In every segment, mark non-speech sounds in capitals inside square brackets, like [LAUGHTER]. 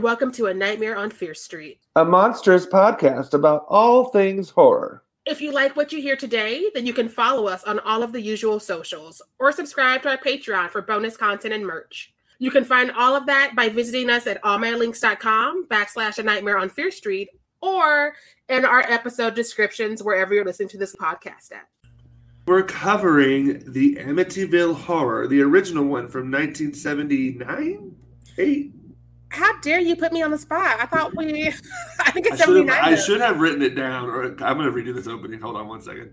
everyone, and welcome to A Nightmare on Fierce Street, a monstrous podcast about all things horror. If you like what you hear today, then you can follow us on all of the usual socials or subscribe to our Patreon for bonus content and merch. You can find all of that by visiting us at allmylinks.com backslash a nightmare on Fierce Street or in our episode descriptions wherever you're listening to this podcast at. We're covering the Amityville Horror, the original one from 1979? Eight? How dare you put me on the spot? I thought we, [LAUGHS] I think it's I should, 79. have, I should have written it down, or I'm going to redo this opening. Hold on one second.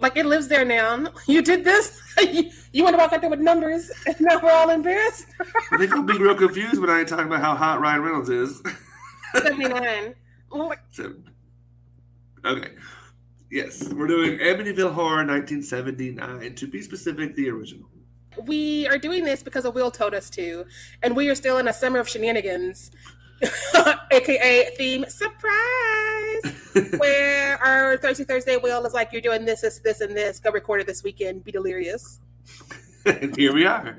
Like it lives there now. You did this? [LAUGHS] you, you want to walk out there with numbers and now we're all embarrassed? I think I'll be real confused when I ain't talking about how hot Ryan Reynolds is. [LAUGHS] 79. Okay. Yes, we're doing Amityville Horror 1979. To be specific, the original. We are doing this because a Will told us to, and we are still in a summer of shenanigans, [LAUGHS] aka theme surprise, [LAUGHS] where our Thursday Thursday Will is like, "You're doing this, this, this, and this. Go record it this weekend. Be delirious." [LAUGHS] here we are.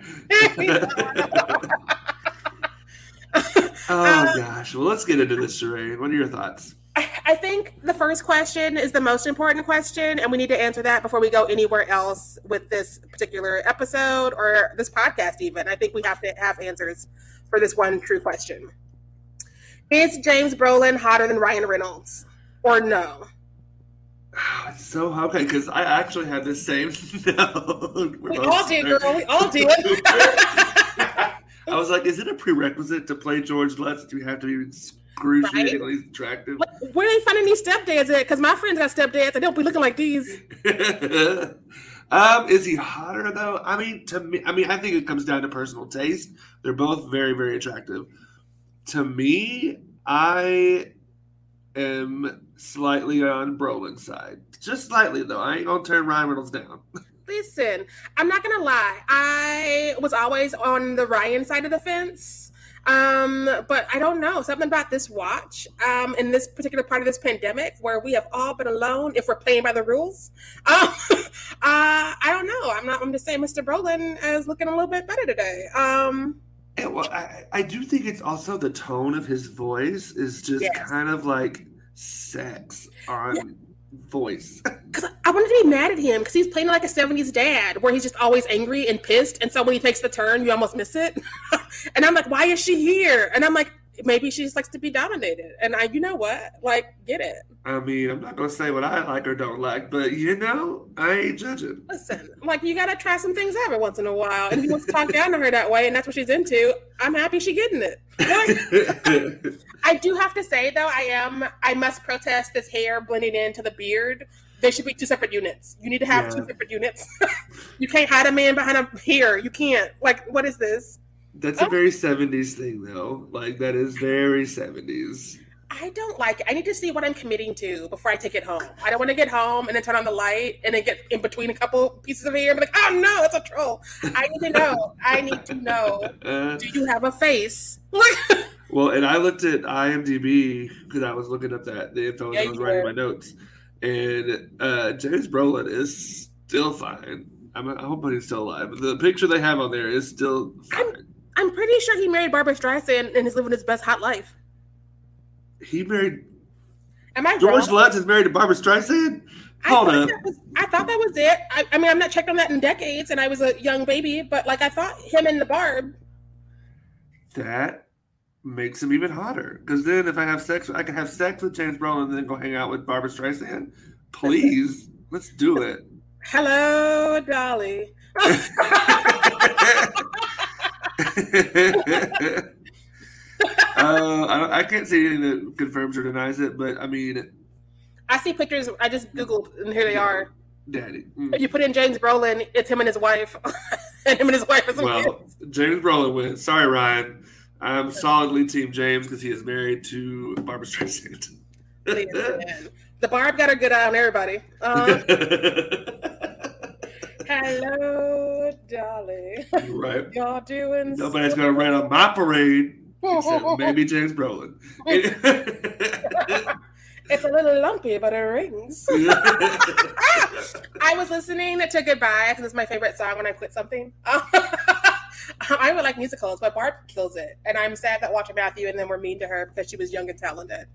oh Uh, gosh. Well, let's get into this charade. What are your thoughts? I think the first question is the most important question, and we need to answer that before we go anywhere else with this particular episode or this podcast, even. I think we have to have answers for this one true question Is James Brolin hotter than Ryan Reynolds? Or no? [SIGHS] So okay because I actually had the same [LAUGHS] note. We all do, girl. We all do. [LAUGHS] I was like, is it a prerequisite to play George Lutz that you have to be excruciatingly attractive? Like, Where are they finding these stepdads at? Because my friends got stepdads and they don't be looking like these. [LAUGHS] um, is he hotter though? I mean, to me, I mean, I think it comes down to personal taste. They're both very, very attractive. To me, I am slightly on Brolin's side, just slightly though. I ain't gonna turn Ryan Reynolds down. [LAUGHS] Listen, I'm not gonna lie. I was always on the Ryan side of the fence. Um, but I don't know something about this watch. Um, in this particular part of this pandemic, where we have all been alone, if we're playing by the rules. [LAUGHS] Um, uh, I don't know. I'm not. I'm just saying, Mr. Brolin is looking a little bit better today. Um, Yeah, well, I, I do think it's also the tone of his voice is just Yes. kind of like sex on voice. [LAUGHS] because I wanted to be mad at him because he's playing like a 70s dad where he's just always angry and pissed. And so when he takes the turn, you almost miss it. [LAUGHS] and I'm like, why is she here? And I'm like, maybe she just likes to be dominated. And I, you know what? Like, get it. I mean, I'm not gonna say what I like or don't like, but you know, I ain't judging. Listen, like, you got to try some things every once in a while. And if he wants to talk down to her that way and that's what she's into, I'm happy she getting it. Like, [LAUGHS] I do have to say, though, I am, I must protest this hair blending into the beard. There should be two separate units. You need to have two Yeah. separate units. [LAUGHS] you can't hide a man behind a hair. You can't. Like, what is this? That's a oh. very 70s thing, though. Like that is very 70s. I don't like it. I need to see what I'm committing to before I take it home. I don't want to get home and then turn on the light and then get in between a couple pieces of hair and be like, oh no, it's a troll. I need to know. I need to know. [LAUGHS] Do you have a face? [LAUGHS] well, and I looked at IMDb because I was looking up that the info Yeah, I was writing were. my notes, and uh, James Brolin is still fine. I'm, I hope he's still alive. The picture they have on there is still fine. I'm pretty sure he married Barbra Streisand and is living his best hot life. He married Am I George wrong? Lutz is married to Barbra Streisand. I Hold thought up. That was, I thought that was it. I, I mean, I'm not checked on that in decades, and I was a young baby, but like I thought him and the Barb. That makes him even hotter. Because then, if I have sex, I can have sex with James Brolin and then go hang out with Barbra Streisand. Please, let's do it. Hello, Dolly. [LAUGHS] [LAUGHS] [LAUGHS] uh, I, I can't see anything that confirms or denies it, but I mean, I see pictures. I just googled, and here they are. Daddy. Mm. You put in James Brolin, it's him and his wife, and [LAUGHS] him and his wife is Well, James Brolin wins. Sorry, Ryan. I'm solidly Team James because he is married to Barbra [LAUGHS] Streisand. The Barb got a good eye on everybody. Uh, [LAUGHS] hello, Dolly. right. Y'all doing? Nobody's gonna rain on my parade except maybe James Brolin. [LAUGHS] It's a little lumpy, but it rings. [LAUGHS] I was listening to Goodbye because it's my favorite song when I quit something. [LAUGHS] I would like musicals, but Barb kills it, and I'm sad that Walter Matthau and then we're mean to her because she was young and talented.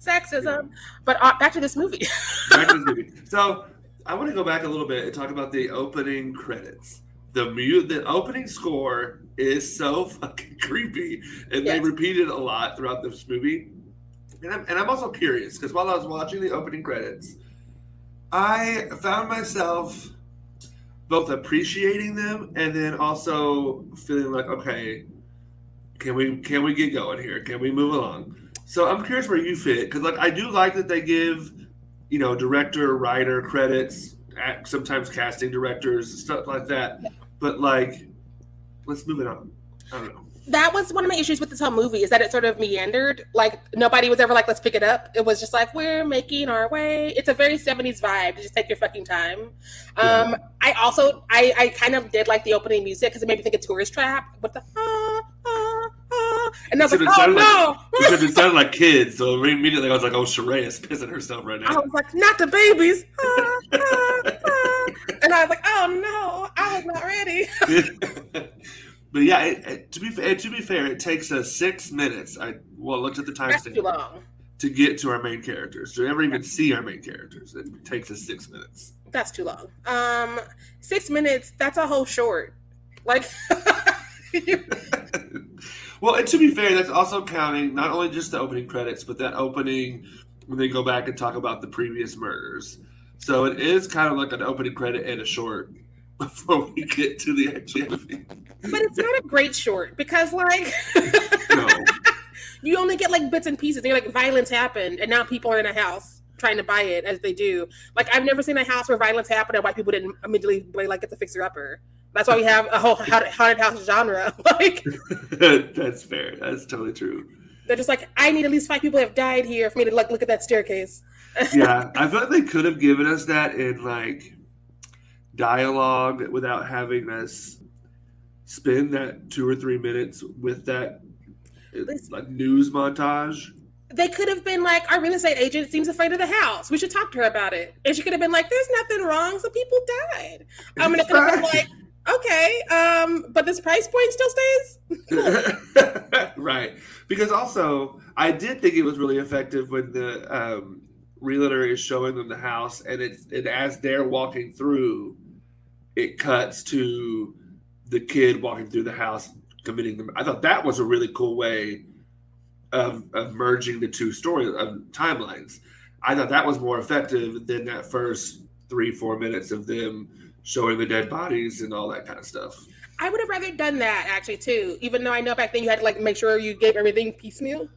Sexism. But uh, back to this movie. back to this movie. So I want to go back a little bit and talk about the opening credits. The mu- the opening score is so fucking [LAUGHS] creepy, and Yes. they repeat it a lot throughout this movie. And I'm, and I'm also curious because while I was watching the opening credits, I found myself both appreciating them and then also feeling like, okay, can we can we get going here? Can we move along? So I'm curious where you fit because like I do like that they give you know director, writer credits, sometimes casting directors, stuff like that. But like, let's move it on. I don't know. that was one of my issues with this whole movie is that it sort of meandered. Like nobody was ever like, let's pick it up. It was just like we're making our way. It's a very 70s vibe. Just take your fucking time. Um, I also I, I kind of did like the opening music because it made me think of Tourist Trap What the ah. And I was like, oh no. [LAUGHS] Because it sounded like kids, so immediately I was like, "Oh, Sharai is pissing herself right now. I was like, not the babies. [LAUGHS] Ah, ah, ah. And I was like, oh no, I was not ready. [LAUGHS] but yeah, it, it- to be to be fair, it takes us six minutes. I well looked at the That's too timestamp long. to get to our main characters. To ever even see our main characters, it takes us six minutes. That's too long. Um, six minutes. That's a whole short. Like, well, and to be fair, that's also counting not only just the opening credits, but that opening when they go back and talk about the previous murders. So it is kind of like an opening credit and a short [LAUGHS] before we get to the actual movie. but it's not a great short because like No. [LAUGHS] you only get like bits and pieces. They're like violence happened, and now people are in a house trying to buy it as they do. Like I've never seen a house where violence happened and white people didn't immediately play like it's a fixer upper. That's why we have a whole haunted house genre. [LAUGHS] Like [LAUGHS] That's fair. That's totally true. they're just like, I need at least five people have died here for me to like look at that staircase. [LAUGHS] Yeah, I feel like they could have given us that in like dialogue without having us spend that two or three minutes with that like news montage. They could have been like, our real estate agent seems afraid of the house. We should talk to her about it. And she could have been like, there's nothing wrong. Some people died. I mean, it could have been like, okay, um, but this price point still stays. [LAUGHS] right. Because also, I did think it was really effective when the um, realtor is showing them the house, and it's and as they're walking through, it cuts to the kid walking through the house committing them. I thought that was a really cool way of of merging the two story of timelines. I thought that was more effective than that first three four minutes of them showing the dead bodies and all that kind of stuff. I would have rather done that actually too, even though I know back then you had to like make sure you gave everything piecemeal.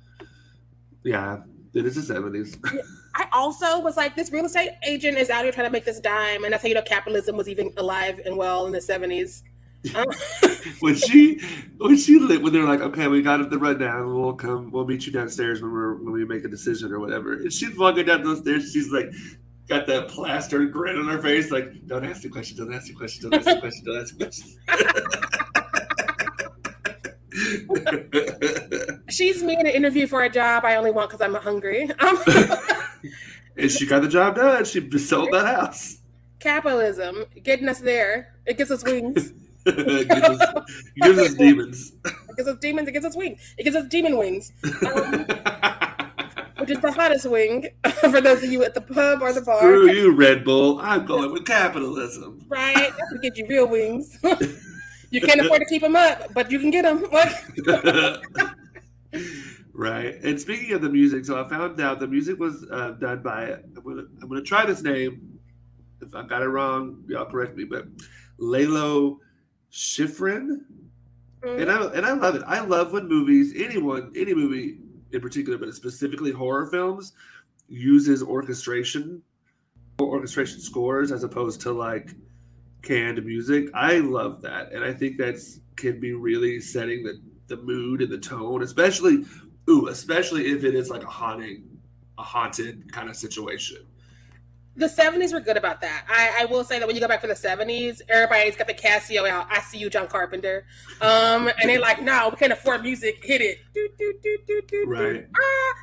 Yeah, it is the seventies. [LAUGHS] I also was like, this real estate agent is out here trying to make this dime, and that's how you know capitalism was even alive and well in the seventies. [LAUGHS] Um, [LAUGHS] when she when she lit when they're like, okay, we got the rundown, we'll come, we'll meet you downstairs when we're when we make a decision or whatever. And she's walking down those stairs, she's like got that plastered grin on her face, like, don't ask the question, don't ask the question, don't ask the question, don't ask the question. [LAUGHS] she's me in an interview for a job I only want because I'm hungry. [LAUGHS] And she got the job done. She sold that house. capitalism getting us there. It gives us wings. [LAUGHS] gives, us, gives us demons. It gives us demons. It gives us wings. It gives us demon wings, um, is the hottest wing [LAUGHS] for those of you at the pub or the bar. Screw you, Red Bull. I'm going with capitalism. Right? That's to get you real wings. [LAUGHS] you can't afford to keep them up, but you can get them. [LAUGHS] Right. And speaking of the music, so I found out the music was uh, done by I'm gonna I'm gonna try this name. If I got it wrong, y'all correct me. But Lalo Schifrin, and I and I love it. I love when movies, anyone, any movie in particular, but specifically horror films, uses orchestration or orchestration scores as opposed to like canned music. I love that, and I think that's can be really setting the the mood and the tone, especially ooh, especially if it is like a haunting, a haunted kind of situation. The 70s were good about that. I, I will say that when you go back for the 70s, everybody's got the Casio out. I see you, John Carpenter. Um, and they're like, no, we can't afford music. Hit it. Do, do, do, do, do. Right. Ah.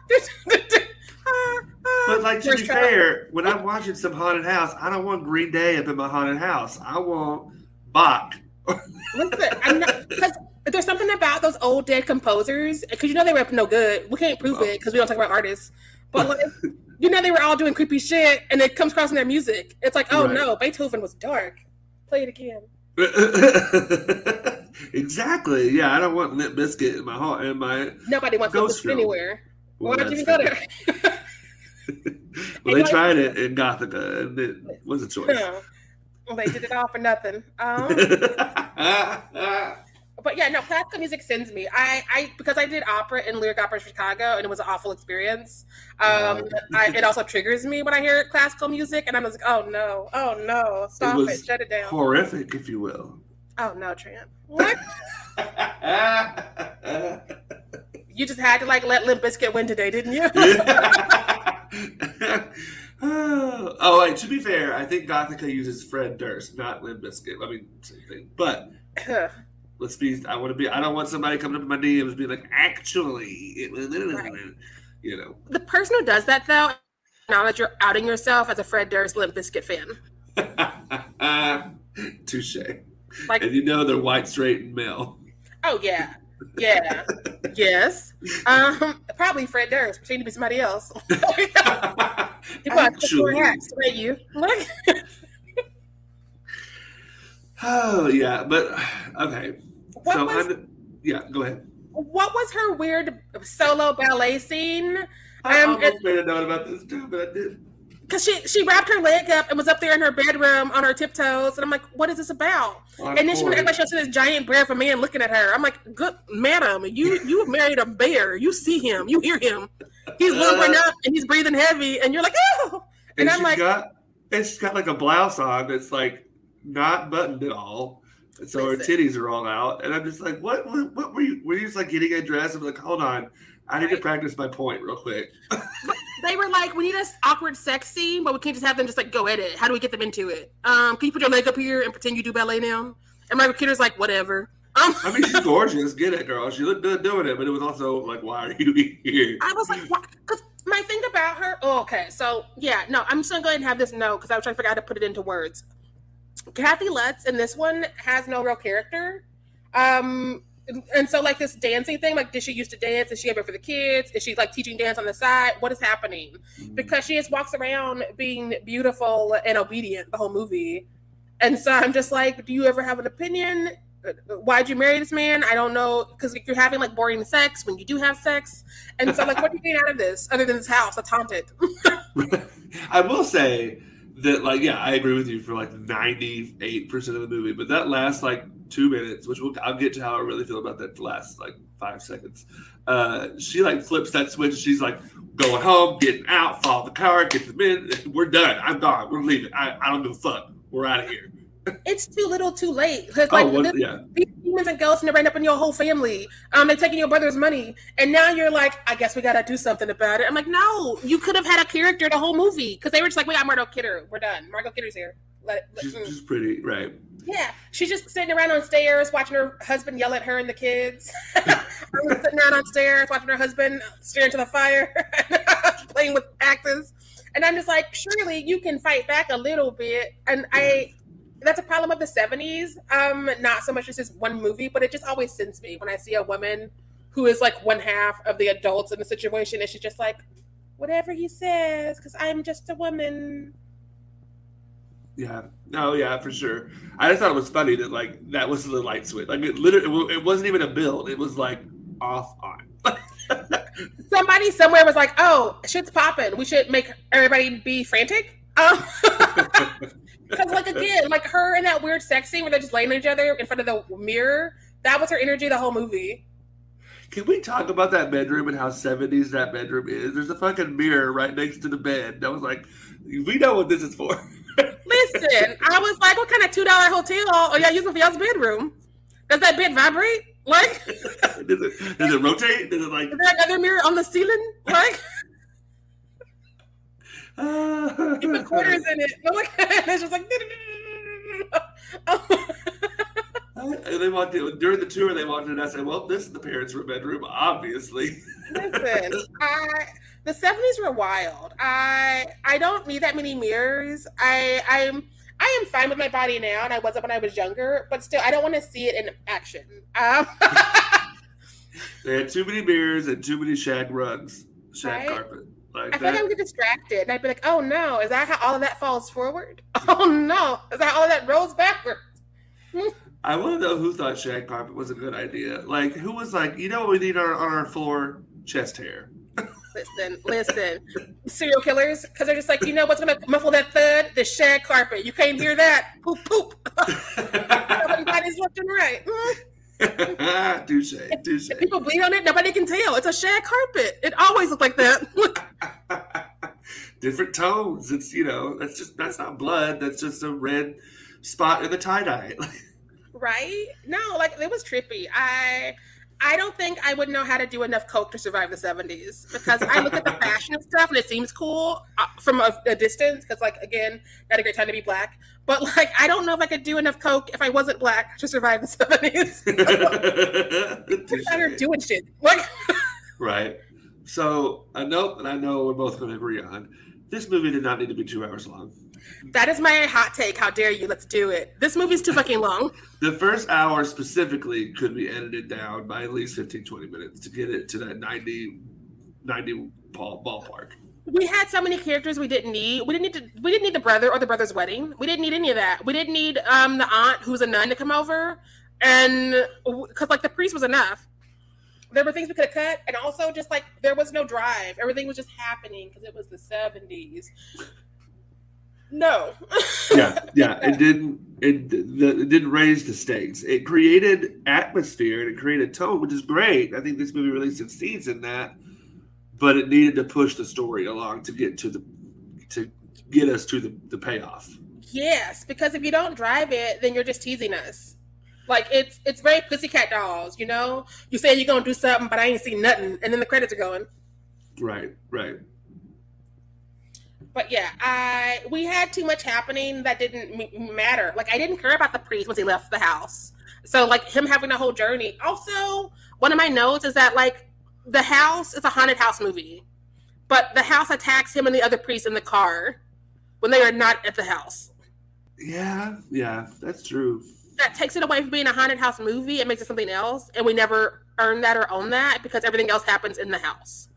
Ah, ah. But like to be fair, when I'm watching some haunted house, I don't want Green Day up in my haunted house. I want Bach. Listen, because there's something about those old dead composers because you know they were up no good. We can't prove it because we don't talk about artists, but like, you know they were all doing creepy shit, and it comes across in their music. It's like, oh Right. no, Beethoven was dark. Play it again. [LAUGHS] exactly. Yeah, I don't want Limp Bizkit in my heart in my. Nobody wants Ghost anywhere. Well, Why did you even go there? [LAUGHS] well, they tried it in Gothika, and it was a choice. No. Well, they did it all for nothing. [LAUGHS] Um, but yeah, no, classical music sends me. I, I because I did opera and lyric opera in Chicago, and it was an awful experience. Um, I, it also triggers me when I hear classical music, and I'm just like, oh no, oh no, stop it, was shut it down. Horrific, if you will. Oh no, Trent, what? [LAUGHS] You just had to like let Limp Bizkit win today, didn't you? [LAUGHS] oh, oh, wait. To be fair, I think Gothika uses Fred Durst, not Limp Bizkit. I mean, same thing. But let's be. I want to be. I don't want somebody coming up in my DMs and being like, actually, was, you know. the person who does that though, now that you're outing yourself as a Fred Durst Limp Bizkit fan, [LAUGHS] Touche. like, And you know they're white, straight, and male. oh yeah, yeah, yes, um, probably Fred Durst, pretending to be somebody else. [LAUGHS] You put on four Actually, hats, right? You oh yeah, but okay. What so was I'm. Yeah, go ahead. what was her weird solo ballet scene? I Um, almost made a note about this too, but I did. Because she she wrapped her leg up and was up there in her bedroom on her tiptoes, and I'm like, what is this about? And then she went point. everybody shows this giant bear of a man looking at her. I'm like, good madam, you [LAUGHS] you married a bear. You see him, you hear him. He's lumbering up and he's breathing heavy, and you're like, oh. And, and I'm she's like, got and she's got like a blouse on that's like not buttoned at all. So her titties are all out. And I'm just like, what what, what were you were you just like getting a dress? I'm like, hold on. I need to practice my point real quick. [LAUGHS] they were like, we need this awkward sex scene, but we can't just have them just like go at it. How do we get them into it? Um, can you put your leg up here and pretend you do ballet now? And Margot Kidder's like, whatever. Um, I mean, she's [LAUGHS] gorgeous. Get it, girl. She looked good doing it, but it was also like, why are you [LAUGHS] here? I was like, what? Because my thing about her, oh, okay, so yeah, no, I'm just gonna go ahead and have this note because I was trying to figure out how to put it into words. Kathy Lutz in this one has no real character. Um, and- so like this dancing thing, like, did she used to dance? Is she ever for the kids? Is she like teaching dance on the side? What is happening? Because she just walks around being beautiful and obedient the whole movie. And so I'm just like, do you ever have an opinion? Why'd you marry this man? I don't know. Because if you're having like boring sex when you do have sex. And so, like, what do you get out of this other than this house that's haunted? [LAUGHS] [LAUGHS] I will say that, like, yeah, I agree with you for like 98% of the movie, but that last like two minutes, which we'll, I'll get to how I really feel about that last like five seconds. Uh, she like flips that switch. She's like going home, getting out, follow the car, get them in. We're done. I'm gone. We're leaving. I, I don't give a fuck. We're out of here. It's too little, too late. Because like, oh, well, this- yeah. these demons and ghosts and they're right up in your whole family. Um, they're taking your brother's money, and now you're like, I guess we gotta do something about it. I'm like, no, you could have had a character the whole movie because they were just like, we got Margot Kidder, we're done. Margot Kidder's here. Let, let- She's, mm. she's pretty, right. Yeah, she's just sitting around on stairs watching her husband yell at her and the kids. [LAUGHS] [LAUGHS] Sitting around on stairs watching her husband stare into the fire, [LAUGHS] playing with axes. And I'm just like, surely you can fight back a little bit. And I, that's a problem of the 70s. Um, not so much as this one movie, but it just always sends me when I see a woman who is like one half of the adults in the situation, and she's just like, whatever he says, because I'm just a woman. Yeah. No, yeah, for sure. I just thought it was funny that like that was the light switch. Like it literally, it wasn't even a build. It was like off on. [LAUGHS] somebody somewhere was like, "Oh, shit's popping. We should make everybody be frantic." Um, [LAUGHS] [LAUGHS] because like again, like her in that weird sex scene where they're just laying each other in front of the mirror. That was her energy the whole movie. Can we talk about that bedroom and how 70s that bedroom is? There's a fucking mirror right next to the bed. I was like, we know what this is for. [LAUGHS] Listen, I was like, "What kind of two dollar hotel oh, are y'all using for y'all's bedroom? Does that bed vibrate? Like, [LAUGHS] does, it, does it rotate? Does it like. Is there another mirror on the ceiling? Like, Uh, you put quarters in [LAUGHS] it? It's just like." [LAUGHS] and they walked in, during the tour, they walked in and I said, well, this is the parents' room, bedroom, obviously. [LAUGHS] Listen, I the seventies were wild. I I don't need that many mirrors. I I'm I am fine with my body now, and I wasn't when I was younger. But still, I don't want to see it in action. Um, they had too many mirrors and too many shag rugs, shag right? carpet. Like I feel like I would get distracted, and I'd be like, "Oh no, is that how all of that falls forward? [LAUGHS] Oh no, is that all of that rolls backwards?" I want to know who thought shag carpet was a good idea. Like, who was like, you know, what we need on, on our floor chest hair. listen, listen, serial killers, because they're just like, you know, what's gonna muffle that thud? The shag carpet. You can't hear that. Poop, poop. Nobody's left and right. [LAUGHS] touche, touche. If people bleed on it, nobody can tell. It's a shag carpet. It always looks like that. [LAUGHS] [LAUGHS] Different tones. It's you know, that's just that's not blood. That's just a red spot in the tie dye. right? No, like it was trippy. I I don't think I would know how to do enough coke to survive the 70s because I look at the fashion and stuff and it seems cool uh, from a, a distance because, like, again, not a great time to be black. But, like, I don't know if I could do enough coke if I wasn't black to survive the 70s. I'm doing shit. Like, right. So, a note that I know we're both going to agree on this movie did not need to be two hours long. That is my hot take. How dare you? Let's do it. This movie's too fucking long. [LAUGHS] the first hour specifically could be edited down by at least 15, 20 minutes to get it to that 90, 90 ball, ballpark. We had so many characters we didn't need. We didn't need to. We didn't need the brother or the brother's wedding. We didn't need any of that. We didn't need um the aunt who's a nun to come over, and because like the priest was enough. There were things we could have cut, and also just like there was no drive. Everything was just happening because it was the seventies. No. yeah, yeah. [LAUGHS] It didn't. It, the, it didn't raise the stakes. It created atmosphere and it created tone, which is great. I think this movie really succeeds in that. But it needed to push the story along to get to the to get us to the, the payoff. Yes, because if you don't drive it, then you're just teasing us. Like it's it's very pussycat dolls, you know. You say you're gonna do something, but I ain't seen nothing, and then the credits are going. Right, right but yeah, I we had too much happening that didn't m- matter. Like I didn't care about the priest once he left the house. So like him having a whole journey. Also, one of my notes is that like the house is a haunted house movie, but the house attacks him and the other priest in the car when they are not at the house. Yeah, yeah, that's true. That takes it away from being a haunted house movie. It makes it something else, and we never earn that or own that because everything else happens in the house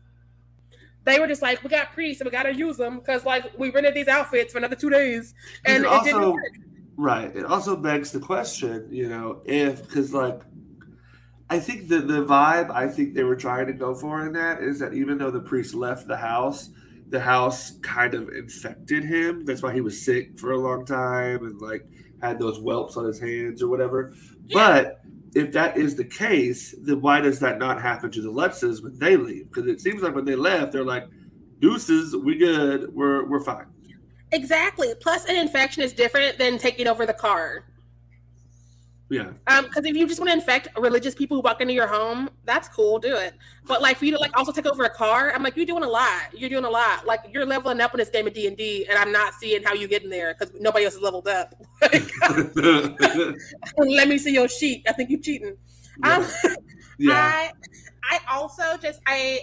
they were just like, we got priests and we got to use them because like we rented these outfits for another two days and it, also, it didn't work. Right. It also begs the question, you know, if because like I think the the vibe I think they were trying to go for in that is that even though the priest left the house, the house kind of infected him. That's why he was sick for a long time and like had those whelps on his hands or whatever. Yeah. But if that is the case, then why does that not happen to the Lutzes when they leave? Because it seems like when they left, they're like, "Deuces, we good, we're we're fine." Exactly. Plus, an infection is different than taking over the car. Yeah. Um, because if you just want to infect religious people who walk into your home, that's cool, do it. But like for you to like also take over a car, I'm like, you're doing a lot. You're doing a lot. Like you're leveling up in this game of D and D, and I'm not seeing how you get in there because nobody else is leveled up. [LAUGHS] Let me see your sheet. I think you're cheating. Yeah. Um, [LAUGHS] yeah. I I also just I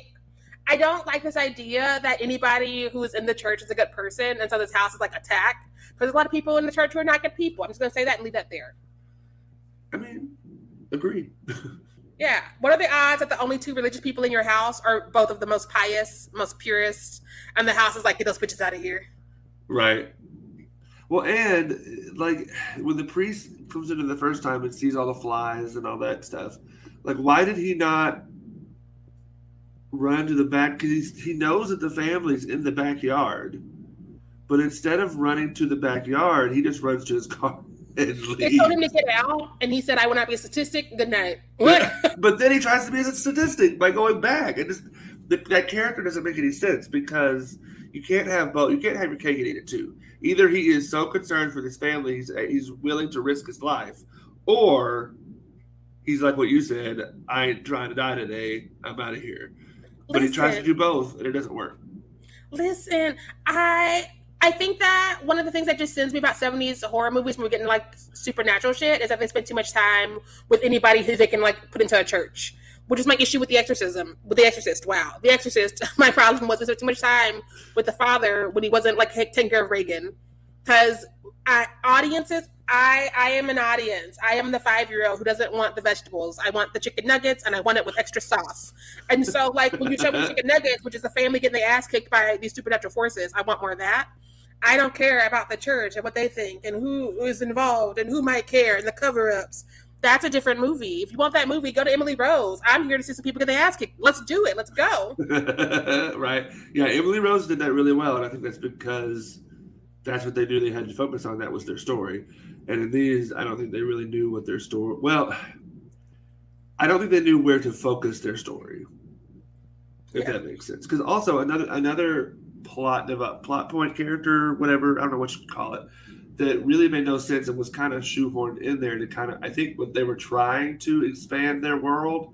I don't like this idea that anybody who's in the church is a good person, and so this house is like attacked. Because there's a lot of people in the church who are not good people. I'm just gonna say that and leave that there. I mean, agreed. [LAUGHS] yeah. What are the odds that the only two religious people in your house are both of the most pious, most purest, and the house is like, get those bitches out of here? Right. Well, and like when the priest comes into the first time and sees all the flies and all that stuff, like why did he not run to the back? Because he knows that the family's in the backyard, but instead of running to the backyard, he just runs to his [LAUGHS] car. And leaves. they told him to get out, and he said, "I will not be a statistic." Good night. [LAUGHS] What? [LAUGHS] but then he tries to be a statistic by going back, and just, the, that character doesn't make any sense because you can't have both. You can't have your cake and eat it too. Either he is so concerned for his family, he's uh, he's willing to risk his life, or he's like what you said. I ain't trying to die today. I'm out of here. But he tries to do both, and it doesn't work. Listen, I I think that one of the things that just sends me about 70s horror movies when we're getting like supernatural shit is that they spend too much time with anybody who they can like put into a church. Which is my issue with the exorcism, with the exorcist. Wow. The exorcist, [LAUGHS] my problem was we spent too much time with the father when he wasn't like taking care of Regan because audiences I I am an audience. I am the five year old who doesn't want the vegetables. I want the chicken nuggets and I want it with extra sauce. And so, like when you show me chicken nuggets, which is a family getting their ass kicked by these supernatural forces, I want more of that. I don't care about the church and what they think and who is involved and who might care and the cover ups. That's a different movie. If you want that movie, go to Emily Rose. I'm here to see some people get their ass kicked. Let's do it. Let's go. [LAUGHS] right. Yeah, Emily Rose did that really well, and I think that's because that's what they knew They had to focus on that was their story. And in these, I don't think they really knew what their story. Well, I don't think they knew where to focus their story. If yeah. that makes sense. Because also another another plot plot point character, whatever I don't know what you call it, that really made no sense and was kind of shoehorned in there to kind of I think what they were trying to expand their world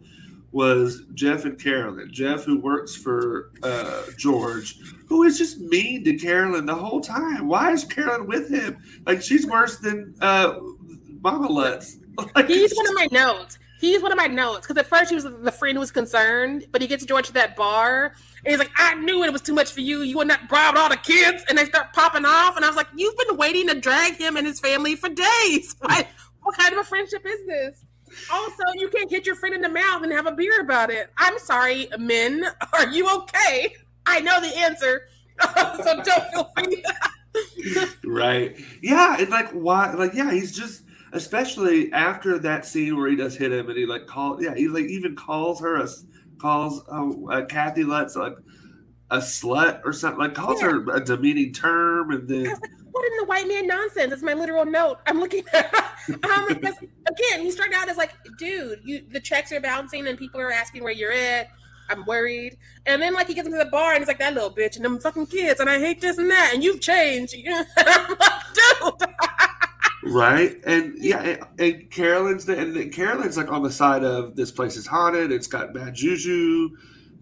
was Jeff and Carolyn. Jeff, who works for uh, George, who is just mean to Carolyn the whole time. Why is Carolyn with him? Like she's worse than uh, Mama Lutz. [LAUGHS] Like, he's one of my notes. He's one of my notes because at first he was the friend who was concerned, but he gets George to that bar and he's like, "I knew it was too much for you. You would not bribe all the kids," and they start popping off. And I was like, "You've been waiting to drag him and his family for days. [LAUGHS] Like, what kind of a friendship is this?" Also, you can't hit your friend in the mouth and have a beer about it. I'm sorry, men. [LAUGHS] Are you okay? I know the answer, [LAUGHS] so don't feel free. right. Yeah. And like, why? Like, yeah, he's just, especially after that scene where he does hit him and he like call, yeah, he like even calls her a, calls uh, uh, Kathy Lutz like a slut or something, like calls yeah. her a demeaning term, and then what in the white man nonsense? It's my literal note. I'm looking [LAUGHS] at um, again, he started out as like, dude, you the checks are bouncing and people are asking where you're at. I'm worried. And then like he gets into the bar and he's like, that little bitch and them fucking kids, and I hate this and that, and you've changed. [LAUGHS] I'm like, dude. [LAUGHS] right and yeah and, and carolyn's the, and carolyn's like on the side of this place is haunted it's got bad juju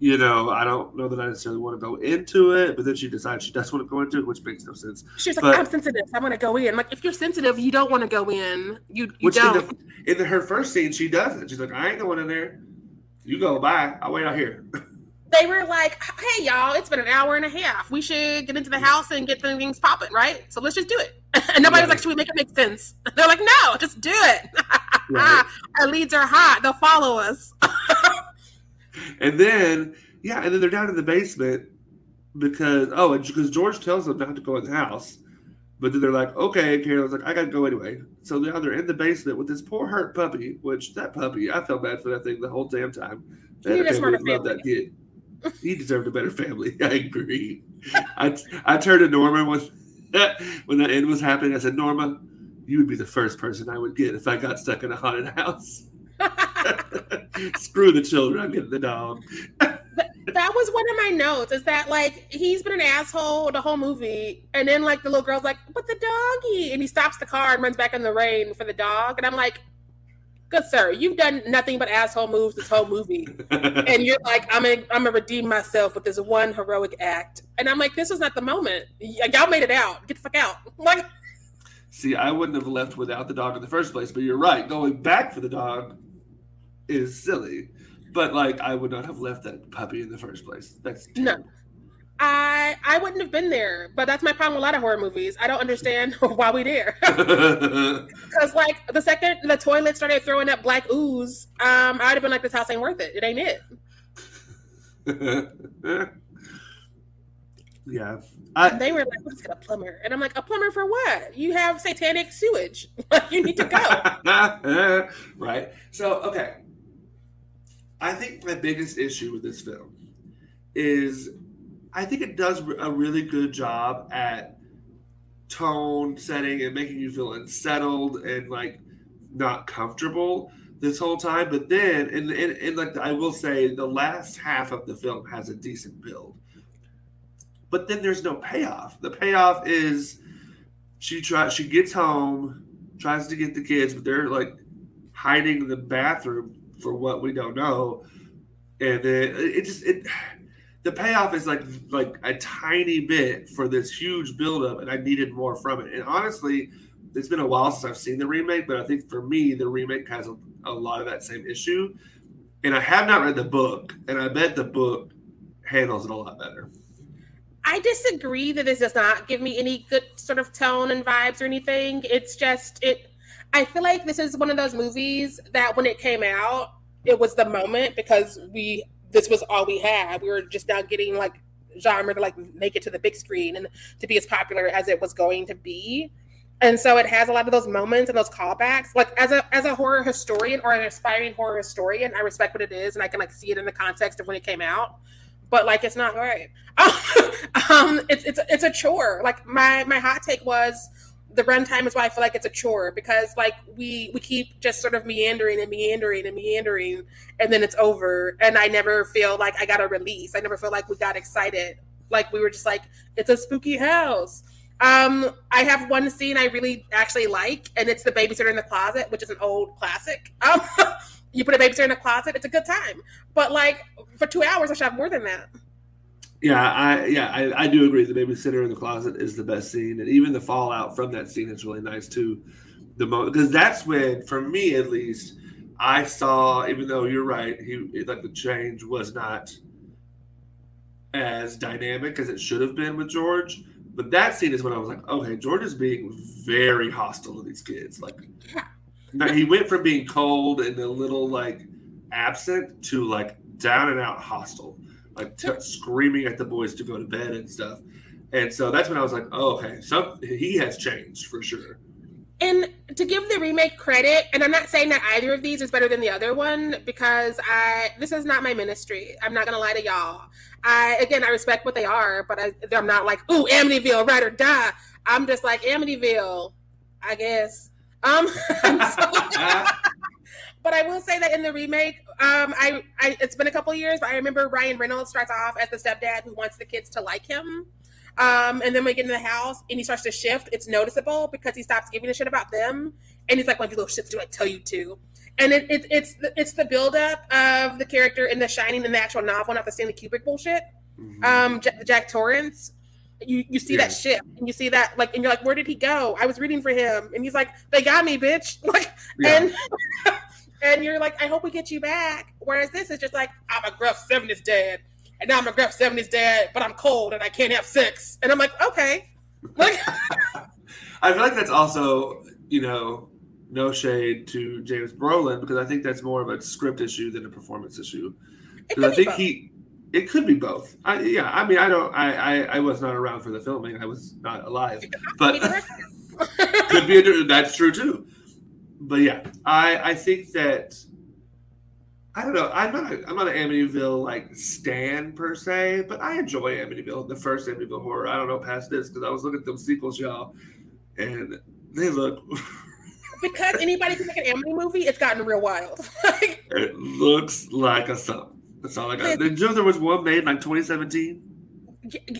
you know, I don't know that I necessarily want to go into it, but then she decides she does want to go into it, which makes no sense. She's like, but, I'm sensitive. I want to go in. Like, if you're sensitive, you don't want to go in. You, you don't. In, the, in the, her first scene, she doesn't. She's like, I ain't going in there. You go, bye. I'll wait out here. [LAUGHS] They were like, hey, y'all, it's been an hour and a half. We should get into the house and get things popping, right? So let's just do it. [LAUGHS] and nobody right. was like, should we make it make sense? [LAUGHS] They're like, no, just do it. [LAUGHS] right. Our leads are hot. They'll follow us and then yeah, and then they're down in the basement because oh, because George tells them not to go in the house. But then they're like, okay, Carolyn's like, I gotta go anyway. So now they're in the basement with this poor hurt puppy, which that puppy, I felt bad for that thing the whole damn time. That family loved that kid. He deserved a better family. [LAUGHS] I agree. I I turned to Norma when [LAUGHS] when that end was happening. I said, Norma, you would be the first person I would get if I got stuck in a haunted house. [LAUGHS] Screw the children. I'm getting the dog. that was one of my notes. Is that like he's been an asshole the whole movie, and then like the little girl's like, "But the doggy," and he stops the car and runs back in the rain for the dog, and I'm like, "Good sir, you've done nothing but asshole moves this whole movie, and you're like, I'm gonna I'm gonna redeem myself with this one heroic act," and I'm like, "This was not the moment. Y- y'all made it out. Get the fuck out." [LAUGHS] Like. See, I wouldn't have left without the dog in the first place, but you're right. Going back for the dog is silly. But like, I would not have left that puppy in the first place. That's terrible. no. I I wouldn't have been there, but that's my problem with a lot of horror movies. I don't understand [LAUGHS] why we there. [LAUGHS] [LAUGHS] Because like the second the toilet started throwing up black ooze, um, I'd have been like, "This house ain't worth it. It ain't it." yeah, I, they were like, "Let's get a plumber," and I'm like, "A plumber for what? You have satanic sewage. you need to go." right. So okay, I think my biggest issue with this film is I think it does a really good job at tone setting and making you feel unsettled and like not comfortable this whole time. But then, and, and, and like I will say, the last half of the film has a decent build. But then there's no payoff. The payoff is she tries, she gets home, tries to get the kids, but they're like hiding in the bathroom for what we don't know, and then it just it the payoff is like like a tiny bit for this huge buildup, and I needed more from it. And honestly, it's been a while since I've seen the remake, but I think for me, the remake has a, a lot of that same issue. And I have not read the book, and I bet the book handles it a lot better. I disagree that this does not give me any good sort of tone and vibes or anything. It's just it. I feel like this is one of those movies that when it came out, it was the moment because we this was all we had. We were just now getting like genre to like make it to the big screen and to be as popular as it was going to be. And so it has a lot of those moments and those callbacks. Like as a as a horror historian or an aspiring horror historian, I respect what it is and I can like see it in the context of when it came out. But like it's not right. [LAUGHS] um it's it's it's a chore. Like my my hot take was the runtime is why I feel like it's a chore because like we we keep just sort of meandering and meandering and meandering and then it's over and I never feel like I got a release. I never feel like we got excited. Like we were just like it's a spooky house. Um, I have one scene I really actually like, and it's the babysitter in the closet, which is an old classic. [LAUGHS] Um, you put a babysitter in the closet, it's a good time. But like for two hours, I should have more than that. Yeah, I yeah, I, I do agree. The babysitter in the closet is the best scene, and even the fallout from that scene is really nice too. The moment because that's when, for me at least, I saw. Even though you're right, he like the change was not as dynamic as it should have been with George. But that scene is when I was like, okay, George is being very hostile to these kids. Like, now he went from being cold and a little like absent to like down and out hostile like t- screaming at the boys to go to bed and stuff. And so that's when I was like, oh, okay, so he has changed for sure. And to give the remake credit, and I'm not saying that either of these is better than the other one because I this is not my ministry. I'm not gonna lie to y'all. I again I respect what they are, but I, I'm not like ooh Amityville ride or die. I'm just like Amityville, I guess. Um, [LAUGHS] so, [LAUGHS] but I will say that in the remake, um, I, I it's been a couple years, but I remember Ryan Reynolds starts off as the stepdad who wants the kids to like him. Um, and then we get in the house and he starts to shift. It's noticeable because he stops giving a shit about them. And he's like, "What you little shits do I tell you to?" And it, it, it's the, it's the buildup of the character in The Shining in the actual novel, not the Stanley Kubrick bullshit. Mm-hmm. Um, Jack, Jack Torrance. You you see yeah. that shit and you see that like and you're like, where did he go? I was reading for him, and he's like, they got me, bitch. [LAUGHS] Like, yeah. and [LAUGHS] and you're like, I hope we get you back. Whereas this is just like, I'm a gruff 70s dad, and now I'm a gruff 70s dad, but I'm cold and I can't have sex. And I'm like, okay. Like, [LAUGHS] I feel like that's also, you know, no shade to James Brolin because I think that's more of a script issue than a performance issue. Because I think both. he, it could be both. I, yeah, I mean, I don't, I, I, I was not around for the filming. I was not alive, but [LAUGHS] could be. A, that's true too but yeah, I I think that I don't know. I'm not a, I'm not an Amityville like stan per se, but I enjoy Amityville, the first Amityville horror. I don't know past this because I was looking at them sequels, y'all, and they look. [LAUGHS] because anybody can make an Amity movie, it's gotten real wild. [LAUGHS] it looks like a something. That's all I got. You know there was one made in like 2017?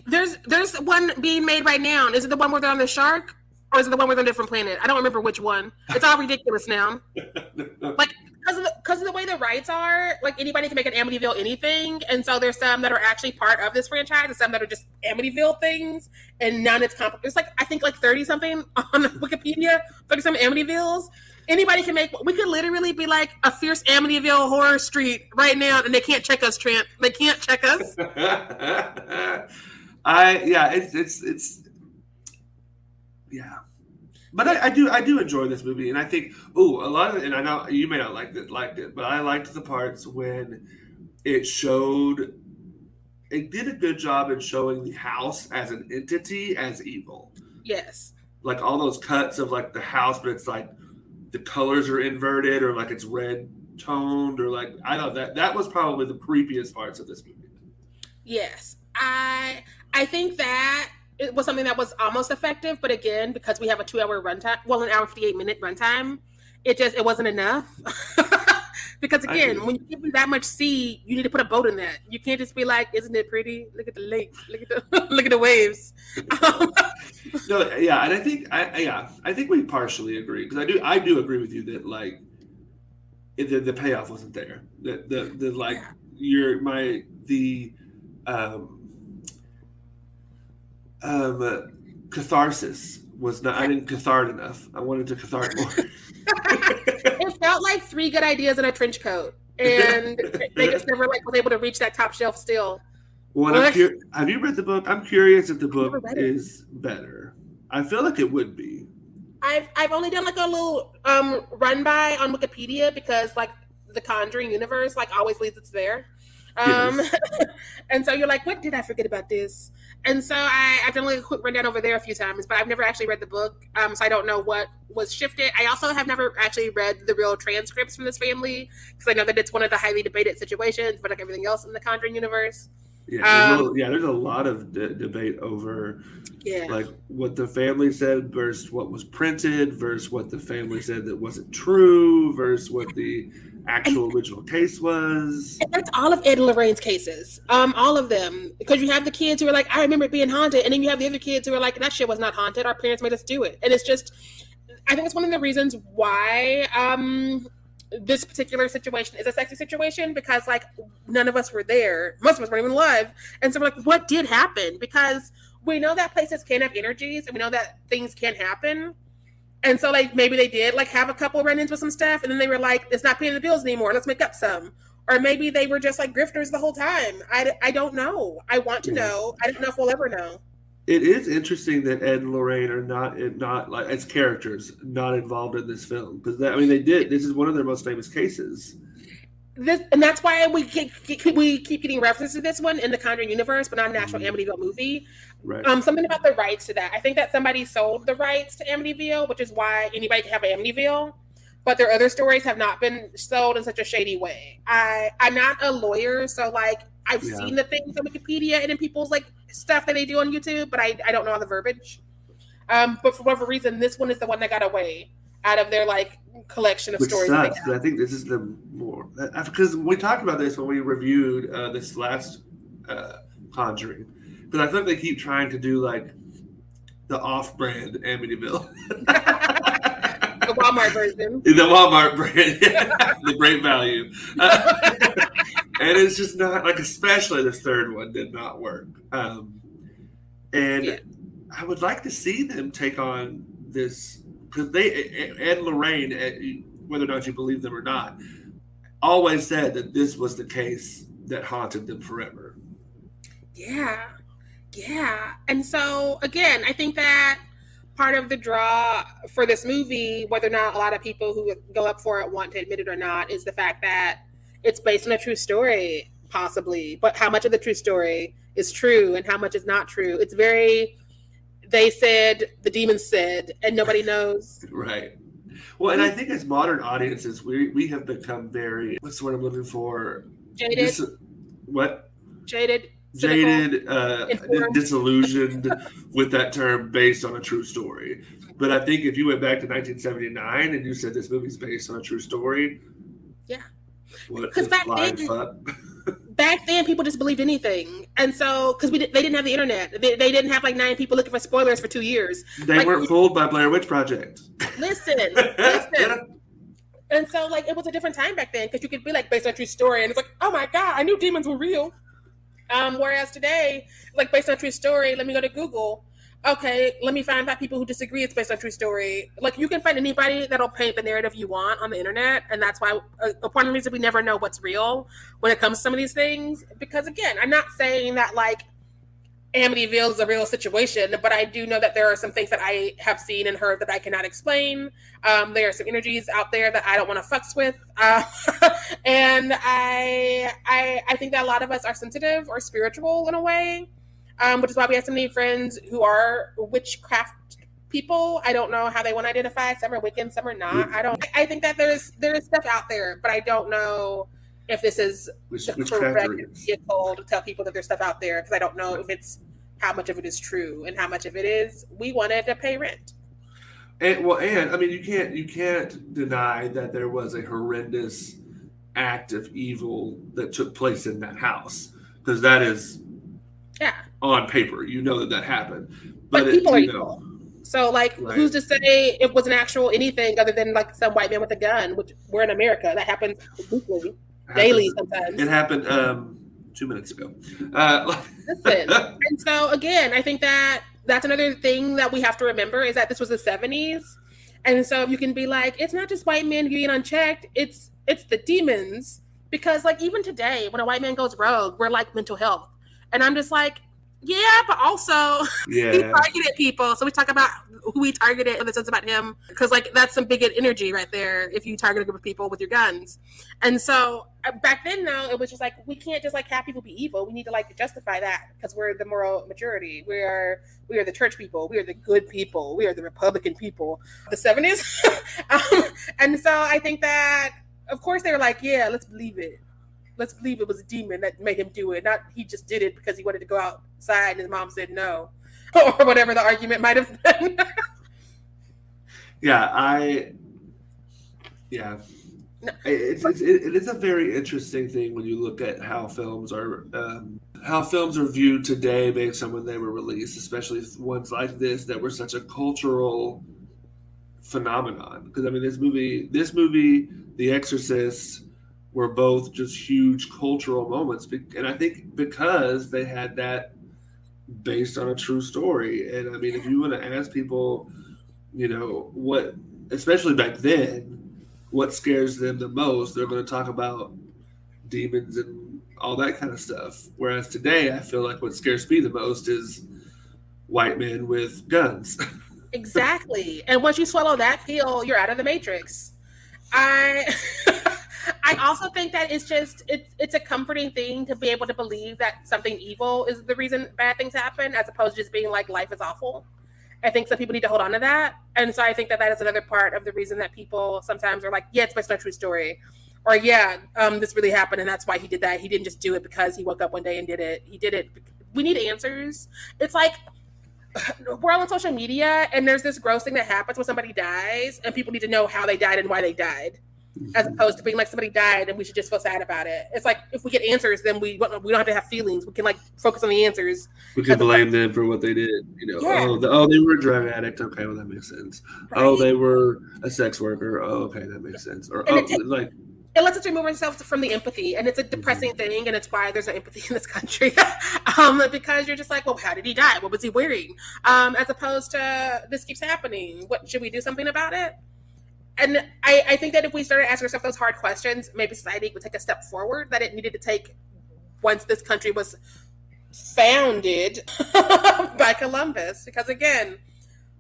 There's there's one being made right now. Is it the one where they're on the shark? Or is it the one with a different planet? I don't remember which one. It's all ridiculous now. [LAUGHS] like because of the because of the way the rights are, like anybody can make an Amityville anything, and so there's some that are actually part of this franchise, and some that are just Amityville things, and none it's comp. It's like I think like thirty something on Wikipedia, thirty some Amityvilles. Anybody can make. We could literally be like a fierce Amityville horror street right now, and they can't check us, Trent. They can't check us. [LAUGHS] I yeah, it's it's it's yeah. But I, I, do I do enjoy this movie, and I think oh a lot of and I know you may not like it liked it, but I liked the parts when it showed it did a good job in showing the house as an entity as evil. Yes. Like all those cuts of like the house, but it's like the colors are inverted or like it's red toned or like I don't that that was probably the creepiest parts of this movie. Yes. I I think that it was something that was almost effective, but again, because we have a two-hour runtime, well, an hour fifty-eight minute runtime, it just it wasn't enough. [LAUGHS] because again, when you give me that much sea, you need to put a boat in that. You can't just be like, "Isn't it pretty? Look at the lake. Look at the [LAUGHS] look at the waves." [LAUGHS] no, yeah, and I think, I yeah, I think we partially agree because I do I do agree with you that like it, the, the payoff wasn't there. The the, the like yeah. your my the um um, catharsis was not. I didn't cathart enough. I wanted to cathart more. [LAUGHS] it felt like three good ideas in a trench coat, and they just never like was able to reach that top shelf still. Well, Well, I'm that's- cur- have you read the book? I'm curious if the book never read it. is better. I feel like it would be. I've I've only done like a little um run by on Wikipedia because like the Conjuring universe like always leads us there. Um [LAUGHS] and so you're like, what did I forget about this? And so I, I've done like a quick rundown over there a few times, but I've never actually read the book. Um, so I don't know what was shifted. I also have never actually read the real transcripts from this family because I know that it's one of the highly debated situations, but like everything else in the Conjuring universe. Yeah, there's Um, yeah. There's a lot of de- debate over Yeah. like what the family said versus what was printed versus what the family said that wasn't true versus what the actual original case was. And that's all of Ed and Lorraine's cases. Um, all of them. Because you have the kids who are like, I remember it being haunted, and then you have the other kids who are like, that shit was not haunted. Our parents made us do it. And it's just I think it's one of the reasons why um this particular situation is a sexy situation because like none of us were there. Most of us weren't even alive. And so we're like, what did happen? Because we know that places can have energies and we know that things can happen. And so like maybe they did like have a couple run-ins with some stuff and then they were like, it's not paying the bills anymore. Let's make up some. Or maybe they were just like grifters the whole time. I, I don't know. I want to know. I don't know if we'll ever know. It is interesting that Ed and Lorraine are not not like as characters not involved in this film because I mean they did. This is one of their most famous cases. This and that's why we keep, keep we keep getting references to this one in the Conjuring universe, but not an actual Mhm. Amityville movie. Right. Um, something about the rights to that. I think that somebody sold the rights to Amityville, which is why anybody can have Amityville. But their other stories have not been sold in such a shady way. I I'm not a lawyer, so like I've Yeah. seen the things on Wikipedia and in people's like stuff that they do on YouTube, but I I don't know all the verbiage. Um, but for whatever reason, this one is the one that got away out of their like collection of Which stories. sucks. 'cause I think this is the more because we talked about this when we reviewed uh, this last uh, Conjuring. Because I think they keep trying to do like the off-brand Amityville, [LAUGHS] the Walmart version. the Walmart brand, [LAUGHS] the Great Value, Uh, [LAUGHS] and it's just not like especially this third one did not work. Um, and Yeah. I would like to see them take on this because they and Lorraine, whether or not you believe them or not, always said that this was the case that haunted them forever. Yeah. Yeah. And so again, I think that part of the draw for this movie, whether or not a lot of people who go up for it want to admit it or not, is the fact that it's based on a true story, possibly. But how much of the true story is true and how much is not true? It's very they said, the demons said, and nobody knows. [LAUGHS] Right. Well, and I think as modern audiences, we we have become very what's the word I'm looking for? Jaded, Dis- what jaded, cynical. jaded, uh, disillusioned [LAUGHS] with that term based on a true story. But I think if you went back to 1979 and you said this movie's based on a true story, Yeah. what 'Cause is back then-? [LAUGHS] back then people just believed anything. And so because we did, they didn't have the internet. They, they didn't have like nine people looking for spoilers for two years. They Like- weren't fooled by Blair Witch Project. listen [LAUGHS] listen. And so like it was a different time back then because you could be like based on true story and it's like oh my god i knew demons were real. Um whereas today like based on true story let me go to google okay let me find five people who disagree it's based on true story like you can find anybody that'll paint the narrative you want on the internet and that's why a, a part of the reason we never know what's real when it comes to some of these things because again i'm not saying that like Amityville is a real situation, but I do know that there are some things that I have seen and heard that I cannot explain. Um, there are some energies out there that I don't want to fucks with, uh, [LAUGHS] and I, I, I think that a lot of us are sensitive or spiritual in a way, um, which is why we have so many friends who are witchcraft people. I don't know how they want to identify. Some are Wiccan, some are not. I don't. I think that there's there is stuff out there, but I don't know if this is Which, the correct vehicle to tell people that there's stuff out there because I don't know if it's how much of it is true and how much of it is we wanted to pay rent. And well, and I mean, you can't you can't deny that there was a horrendous act of evil that took place in that house because that is Yeah, on paper. You know that that happened, but, but, it, people are you know, So like, Right. who's to say it was an actual anything other than like some white man with a gun? Which we're in America. That happens weekly, daily happens- sometimes. It happened um, two minutes ago. Uh, [LAUGHS] Listen, and so again, I think that that's another thing that we have to remember is that this was the '70s, and so you can be like, it's not just white men being unchecked; it's it's the demons. Because like even today, when a white man goes rogue, we're like mental health, And I'm just like, yeah, but also [LAUGHS] Yeah. he targeted people. So we talk about who he targeted and the sense about him because like that's some big energy right there if you target a group of people with your guns. And so uh, back then, though, it was just like we can't just like have people be evil. We need to like justify that because we're the moral majority. We are we are the church people. We are the good people. We are the Republican people. The seventies, [LAUGHS] um, and so I think that of course they were like, yeah, let's believe it. Let's believe it was a demon that made him do it. Not he just did it because he wanted to go outside and his mom said no, [LAUGHS] or whatever the argument might have been. Yeah, I. Yeah, No. it's, it's it's a very interesting thing when you look at how films are um, how films are viewed today based on when they were released, especially ones like this that were such a cultural phenomenon. Because I mean, this movie, this movie, The Exorcist, were both just huge cultural moments, and I think because they had that based on a true story. And I mean, if you want to ask people, you know, what, especially back then, what scares them the most, they're going to talk about demons and all that kind of stuff. Whereas today, I feel like what scares me the most is white men with guns. [LAUGHS] Exactly. And once you swallow that pill, you're out of the matrix. I [LAUGHS] I also think that it's just it's it's a comforting thing to be able to believe that something evil is the reason bad things happen as opposed to just being like life is awful. I think some people need to hold on to that. And so I think that that is another part of the reason that people sometimes are like, yeah, it's based on a true story. Or yeah, um, this really happened and that's why he did that. He didn't just do it because he woke up one day and did it. He did it. We need answers. It's like [SIGHS] we're all on social media and there's this gross thing that happens when somebody dies and people need to know how they died and why they died as opposed to being like somebody died and we should just feel sad about it it's like if we get answers then we we don't have to have feelings we can like focus on the answers we can blame them for what they did. You know, Yeah. oh, the, oh, they were a drug addict. Okay, well that makes sense. Oh, they were a sex worker. Oh, okay, that makes sense. Or And oh, like it lets us remove ourselves from the empathy and it's a depressing thing and it's why there's no empathy [LAUGHS] in this country [LAUGHS] um, because you're just like well how did he die what was he wearing um, as opposed to this keeps happening what should we do something about it and I, I think that if we started asking ourselves those hard questions maybe society would take a step forward that it needed to take once this country was founded [LAUGHS] by columbus because again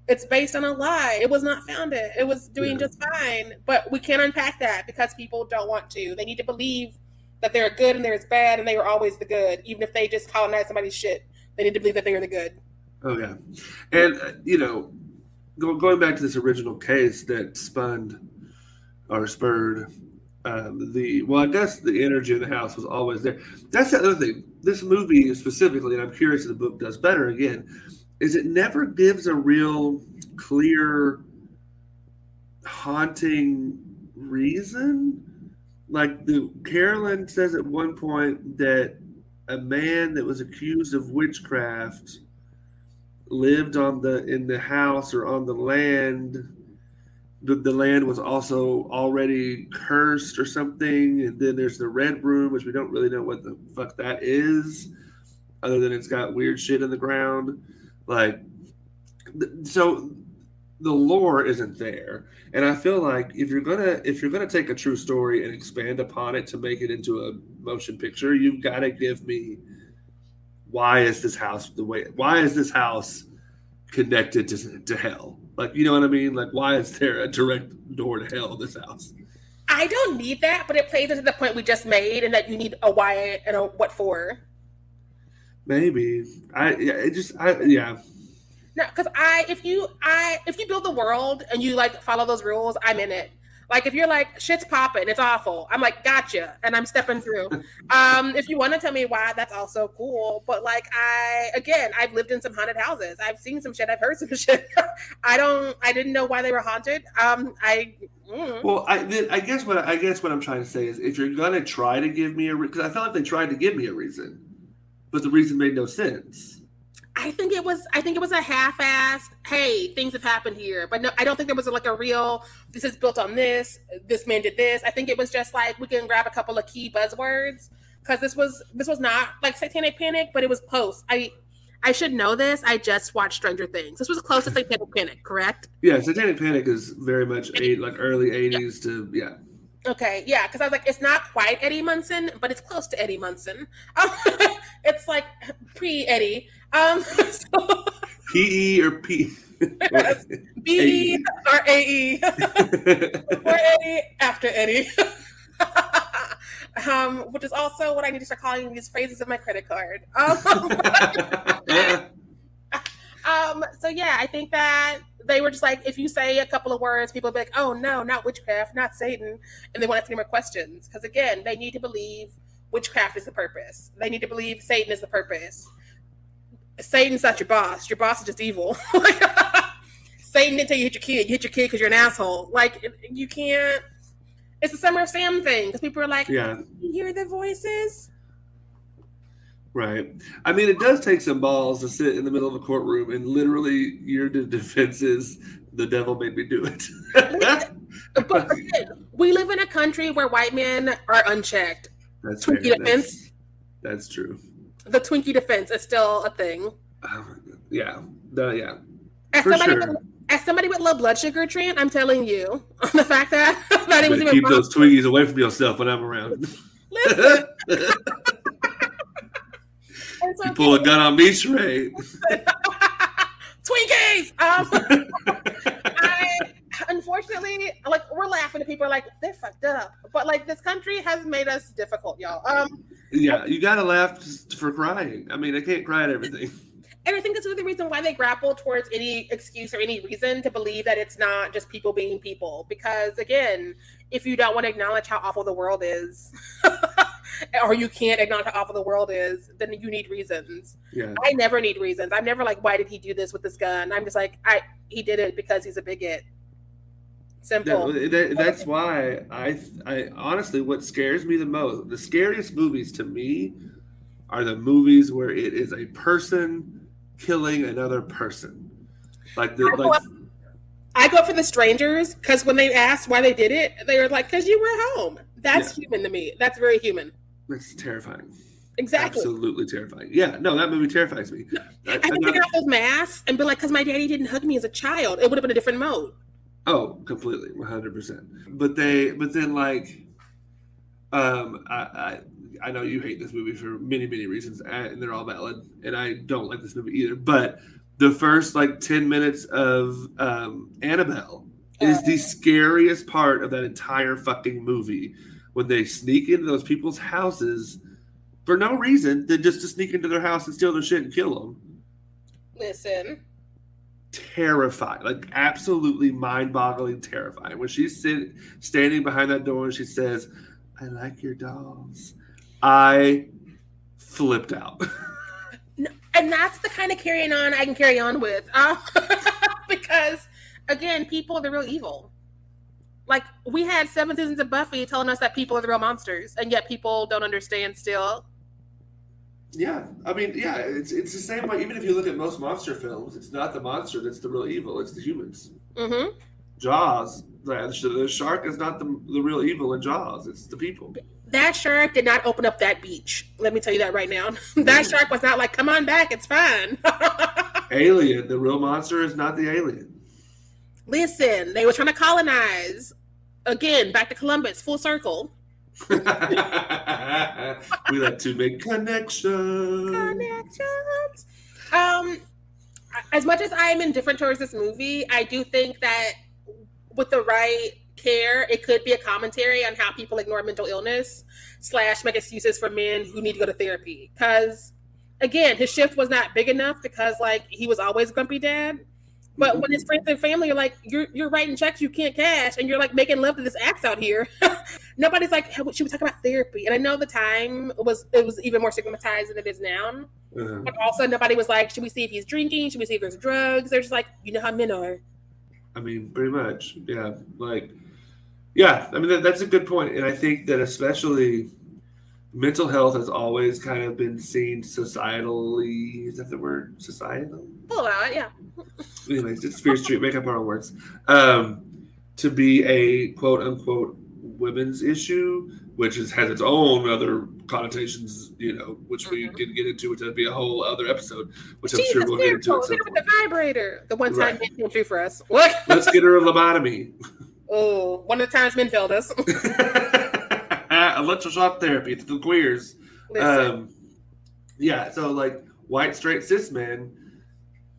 it's based on a lie. It was not founded. It was doing Yeah. just fine. But we can't unpack that because people don't want to. They need to believe that they're good and there's bad and they were always the good, even if they just colonize somebody's shit. They need to believe that they are the good. Oh yeah, and uh, you know, going back to this original case that spun or spurred um, the well, I guess the energy in the house was always there. That's the other thing. This movie specifically, and I'm curious if the book does better again, is it never gives a real clear haunting reason. Like the Carolyn says at one point that a man that was accused of witchcraft lived on the in the house or on the land the, the land was also already cursed or something. And then there's the red room which we don't really know what the fuck that is other than it's got weird shit in the ground. Like th- so the lore isn't there. And i feel like if you're gonna if you're gonna take a true story and expand upon it to make it into a motion picture you've got to give me why is this house the way why is this house connected to, to hell? Like you know what i mean? Like why is there a direct door to hell in this house? I don't need that, but it plays into the point we just made and that you need a why and a what for. maybe. I yeah, it just i yeah. No, because I if you I if you build the world and you like follow those rules, I'm in it. Like if you're like shit's popping, it's awful. I'm like gotcha, and I'm stepping through. um, if you want to tell me why, that's also cool. But like I again, I've lived in some haunted houses. I've seen some shit. I've heard some [LAUGHS] shit. I don't. I didn't know why they were haunted. Um, I. mm. well i i guess what i guess what i'm trying to say is if you're gonna try to give me a because i felt like they tried to give me a reason but the reason made no sense I think it was. I think it was a half-assed. Hey, things have happened here, but no, I don't think there was like a real. This is built on this. This man did this. I think it was just like we can grab a couple of key buzzwords because this was this was not like Satanic Panic, but it was close. I I should know this. I just watched Stranger Things. This was close to Satanic Panic, correct? yeah satanic panic is very much eight like early 80s to yeah Okay, yeah, because I was like, it's not quite Eddie Munson, but it's close to Eddie Munson. Um, [LAUGHS] it's like pre Eddie. Um, [LAUGHS] so, P E or P. B [LAUGHS] E or A E. Before Eddie, after Eddie. um, which is also what I need to start calling these phrases in my credit card. Um, um, so yeah, I think that they were just like, if you say a couple of words, people will be like, oh no, not witchcraft, not Satan. And they want to ask any more questions. Because again, they need to believe witchcraft is the purpose. They need to believe Satan is the purpose. Satan's not your boss. Your boss is just evil. [LAUGHS] Satan didn't tell you hit your kid. You hit your kid because you're an asshole. Like you can't. It's the Summer of Sam thing because people are like, yeah, you hear the voices. Right. I mean, it does take some balls to sit in the middle of a courtroom and literally your defense is the devil made me do it. but [LAUGHS] we live in a country where white men are unchecked. That's Twinkie fair. defense. That's, that's true. The Twinkie defense is still a thing. Um, yeah. The, yeah. As For somebody, sure. with, as somebody with low blood sugar, Trent, I'm telling you [LAUGHS] the fact that that it was even keep those Twinkies away from yourself when I'm around. Listen, [LAUGHS] it's you okay. pull a gun on me, Sharai. [LAUGHS] Twinkies. Um, [LAUGHS] I unfortunately like we're laughing and people are like they're fucked up, but like this country has made us difficult, y'all. Um, yeah, you gotta laugh for crying. I mean, I can't cry at everything. and I think that's the reason why they grapple towards any excuse or any reason to believe that it's not just people being people. Because again, if you don't want to acknowledge how awful the world is, [LAUGHS] or you can't acknowledge how awful the world is, then you need reasons. Yeah. I never need reasons. I'm never like, why did he do this with this gun? I'm just like, I he did it because he's a bigot. Simple. That, that's why I, I honestly, what scares me the most, the scariest movies to me are the movies where it is a person killing another person. Like the I go like up- I go for the strangers because when they asked why they did it, they were like, "Because you were home." That's human to me. That's very human. It's terrifying. Exactly. Absolutely terrifying. Yeah, no, that movie terrifies me. I, I not- figure out those masks and be like, "Because my daddy didn't hug me as a child." It would have been a different mode. Oh, completely, one hundred percent. But they, but then like, um, I, I, I know you hate this movie for many, many reasons, and they're all valid, and I don't like this movie either. But the first like ten minutes of um, Annabelle is the scariest part of that entire fucking movie when they sneak into those people's houses for no reason than just to sneak into their house and steal their shit and kill them. Listen, terrified, like absolutely mind-boggling terrifying. When she's sitting, standing behind that door and she says, "I like your dolls," I flipped out. and that's the kind of carrying on I can carry on with, uh, [LAUGHS] because again, people they're the real evil. Like we had seven seasons of Buffy telling us that people are the real monsters, and yet people don't understand still. yeah, I mean, yeah, it's it's the same way. Even if you look at most monster films, it's not the monster that's the real evil; it's the humans. Mm-hmm. Jaws, the, the shark is not the, the real evil in Jaws; it's the people. That shark did not open up that beach. Let me tell you that right now. [LAUGHS] that shark was not like, "Come on back, it's fine." [LAUGHS] Alien, the real monster is not the alien. Listen, they were trying to colonize. Again, back to Columbus, full circle. [LAUGHS] we like to make connections. connections. Um, as much as I'm indifferent towards this movie, I do think that with the right care, it could be a commentary on how people ignore mental illness slash make excuses for men who need to go to therapy. Because again, his shift was not big enough because like he was always grumpy dad. But when his friends and family are like, "You're you're writing checks you can't cash, and you're like making love to this axe out here," [LAUGHS] nobody's like, "Hey, "She was talking about therapy." And I know the time was it was even more stigmatized than it is now. Uh-huh. But also, nobody was like, "Should we see if he's drinking? Should we see if there's drugs?" They're just like, "You know how men are." I mean, pretty much. Yeah. Like, yeah. I mean, that, that's a good. And I think that especially mental health has always kind of been seen societally. Is that the word? Societal? Pull it out, yeah. Anyways, it's Fierce Street. Make up our own words. Um, to be a quote unquote women's issue, which is, has its own other connotations, you know, which we Mhm. didn't get into, which would be a whole other episode, which I'm Jesus, sure we'll get into at some point. the vibrator. The one time Right. came through for us. What? [LAUGHS] Let's get her a lobotomy. Oh, one of the times men failed us. [LAUGHS] Electroshock therapy to the queers. Um, yeah, so like white straight cis men,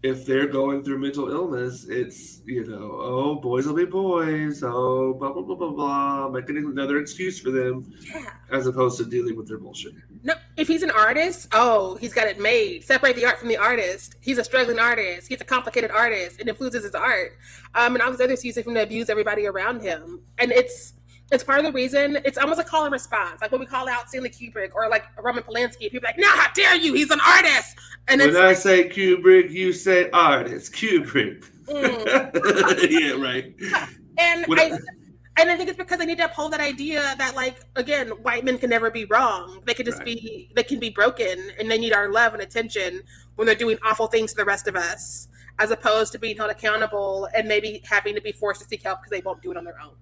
if they're going through mental illness, it's you know, oh boys will be boys, oh blah blah blah blah blah, making another excuse for them yeah. as opposed to dealing with their bullshit. No, if he's an artist, oh, he's got it made. Separate the art from the artist. He's a struggling artist. He's a complicated artist. It influences his art. Um, and all these others use it from to abuse everybody around him. And it's it's part of the reason. It's almost a call and response, like when we call out Stanley Kubrick or like Roman Polanski. People are like, "No, how dare you? He's an artist." And When I say Kubrick, you say artist Kubrick. Mm. [LAUGHS] yeah, right. and When I and I think it's because they need to uphold that idea that like again, white men can never be wrong. They could just Right. be they can be broken and they need our love and attention when they're doing awful things to the rest of us, as opposed to being held accountable and maybe having to be forced to seek help because they won't do it on their own.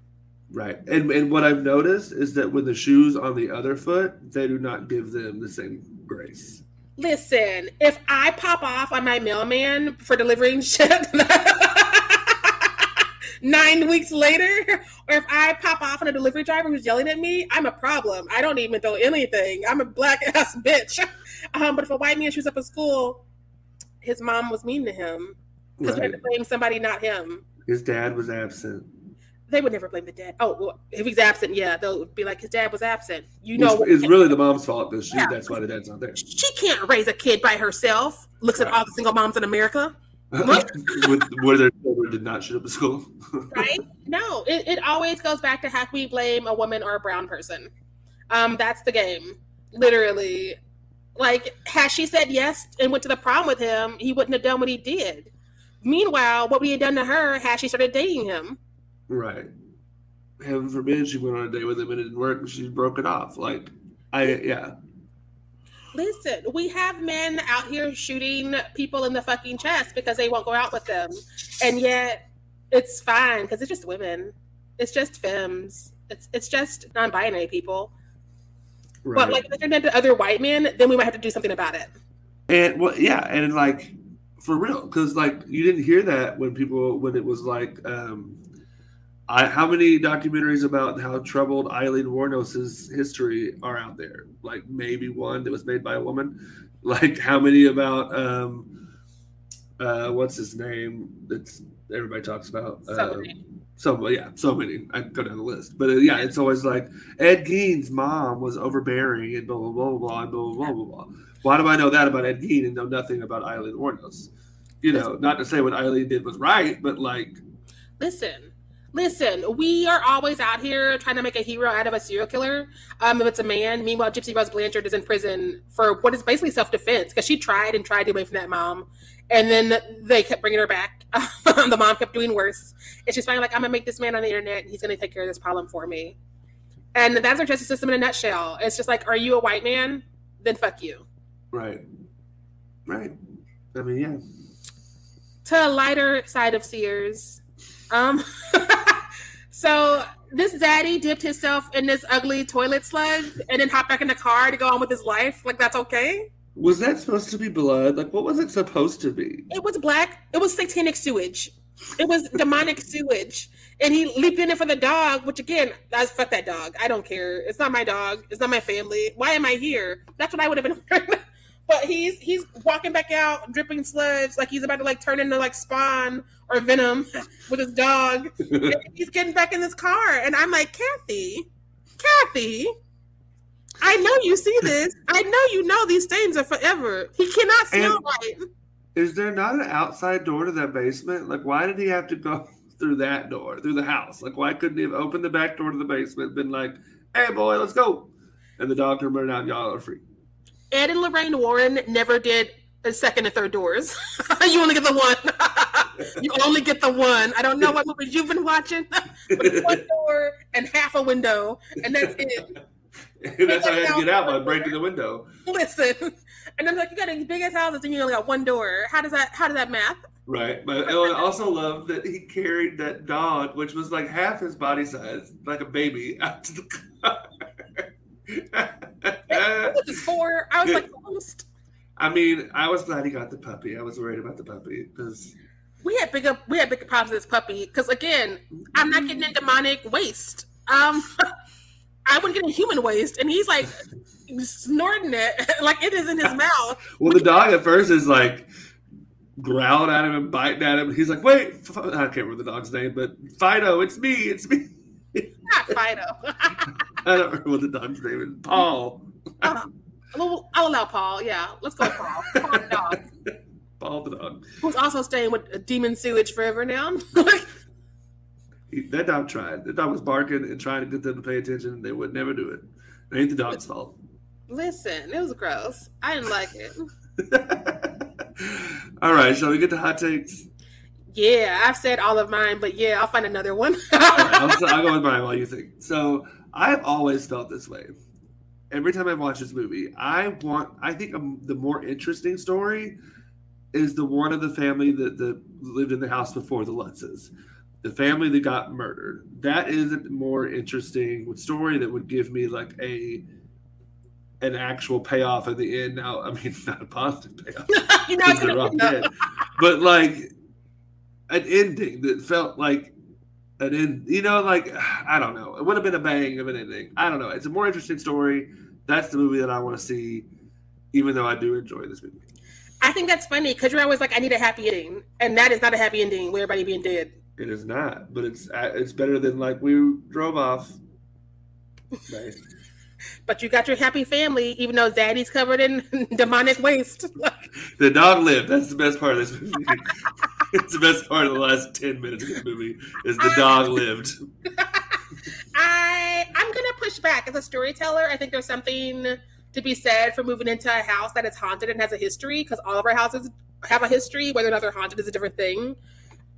Right. And and what I've noticed is that with the shoes on the other foot, they do not give them the same grace. Listen, if I pop off on my mailman for delivering [LAUGHS] shit [LAUGHS] nine weeks later, or if I pop off on a delivery driver who's yelling at me, I'm a problem. I don't even throw anything. I'm a black ass [LAUGHS] bitch. Um, but if a white man shows up at school, his mom was mean to him because we Right. had to blame somebody, not him. His dad was absent. They would never blame the dad. Oh, well, if he's absent, yeah, they'll be like, his dad was absent. You know, Which is really the mom's fault because she Yeah. that's why the dad's not there. she can't raise a kid by herself. Looks at all the single moms in America. [LAUGHS] Where their children did not show up at school. [LAUGHS] right? No, it, it always goes back to how can we blame a woman or a brown person? Um, that's the game, literally. Like, had she said yes and went to the prom with him, he wouldn't have done what he did. Meanwhile, what we had done to her had she started dating him. Right. Heaven forbid she went on a date with him and it didn't work and she broke it off. Like I yeah. Listen, we have men out here shooting people in the fucking chest because they won't go out with them, and yet it's fine because it's just women. It's just femmes. It's it's just non-binary people. Right. But like if they're into other white men, then we might have to do something about it. And well, yeah, and like for real, because like you didn't hear that when people when it was like, um, I how many documentaries about how troubled Aileen Wuornos's history are out there? Like maybe one that was made by a woman. [LAUGHS] Like how many about um, uh, what's his name? That's everybody talks about. So Um, many. so yeah, so many. I go down the list, but uh, yeah, it's always like Ed Gein's mom was overbearing and blah blah blah blah blah blah blah blah blah. blah. Why do I know that about Ed Gein and know nothing about Eileen Warnos? You know, not to say what Aileen did was right, but like, Listen, listen. We are always out here trying to make a hero out of a serial killer. Um, if it's a man, meanwhile, Gypsy Rose Blanchard is in prison for what is basically self-defense because she tried and tried to get away from that mom, and then they kept bringing her back. [LAUGHS] the mom kept doing worse, and she's finally like, "I'm gonna make this man on the internet, and he's gonna take care of this problem for me." And that's our justice system in a nutshell. It's just like, are you a white man? Then fuck you. right, right. I mean, yeah, to a lighter side of Sears. Um, [LAUGHS] so this daddy dipped himself in this ugly toilet sludge and then hopped back in the car to go on with his life. Like that's okay. was that supposed to be blood? Like, what was it supposed to be? It was black. It was satanic sewage. It was demonic [LAUGHS] sewage. And he leaped in it for the dog, which again, I fuck that dog. I don't care. It's not my dog. It's not my family. Why am I here? That's what I would have been. [LAUGHS] but he's he's walking back out, dripping sludge, like he's about to like turn into like Spawn or Venom [LAUGHS] with his dog. [LAUGHS] He's getting back in this car, and I'm like, Kathy, Kathy. I know you see this. I know you know these stains are forever. He cannot smell And- right. Is there not an outside door to that basement? Like, why did he have to go [LAUGHS] through that door, through the house? Like, why couldn't he have opened the back door to the basement, been like, "Hey, boy, let's go," and the dog running out, and y'all are free. Ed and Lorraine Warren never did a second and third doors. [LAUGHS] you only get the one. [LAUGHS] you only get the one. I don't know what movies you've been watching, [LAUGHS] but it's one door and half a window, and that's it. And that's how I had to get out by breaking the window. Listen, and I'm like, you got these big ass houses, and you only got one door. How does that? How does that math? Right. But I also love that he carried that dog, which was like half his body size, like a baby, out to the car. This for? I was like, almost. I mean, I was glad he got the puppy. I was worried about the puppy because We had bigger we had bigger problems with this puppy because again, I'm not getting in demonic waste. Um, [LAUGHS] I wouldn't get in human waste, and he's like snorting it [LAUGHS] like it is in his mouth. [LAUGHS] Well, the dog at first is like growling at him and biting at him. He's like, "Wait, I can't remember the dog's name, but Fido, it's me, it's me." Not Fido. [LAUGHS] I don't remember what the dog's name is. Paul. Uh, I'll, I'll allow Paul. Yeah, let's go, Paul. [LAUGHS] Paul the dog, Paul the dog. who's also staying with demon sewage forever now. He, that dog tried. The dog was barking and trying to get them to pay attention. They would never do it. It ain't the dog's fault. Listen, it was gross. I didn't like it. [LAUGHS] All right, shall we get to hot takes? Yeah, I've said all of mine, but yeah, I'll find another one. All right, I'll, I'll go with mine while you think. So I've always felt this way. Every time I watch this movie, I want. I think um, the more interesting story is the one of the family that, that lived in the house before the Lutzes, the family that got murdered. That is a more interesting story that would give me like a an actual payoff at the end. Now, I mean, [LAUGHS] not a positive payoff [LAUGHS] You're not because they're all gonna dead, but like an ending that felt like an end. You know, like [SIGHS] I don't know. It would have been a bang of an ending. I don't know. It's a more interesting story. That's the movie that I want to see, even though I do enjoy this movie. I think that's funny because you're always like, I need a happy ending, and that is not a happy ending with everybody being dead. It is not, but it's uh, it's better than like we drove off. Right. [LAUGHS] But you got your happy family, even though Zaddy's covered in [LAUGHS] demonic waste. The dog lived. That's the best part of this [LAUGHS] movie. It's [LAUGHS] the best part of the last ten minutes of this movie is the dog lived. [LAUGHS] I I'm gonna push back as a storyteller. I think there's something to be said for moving into a house that is haunted and has a history, because all of our houses have a history. Whether or not they're haunted is a different thing.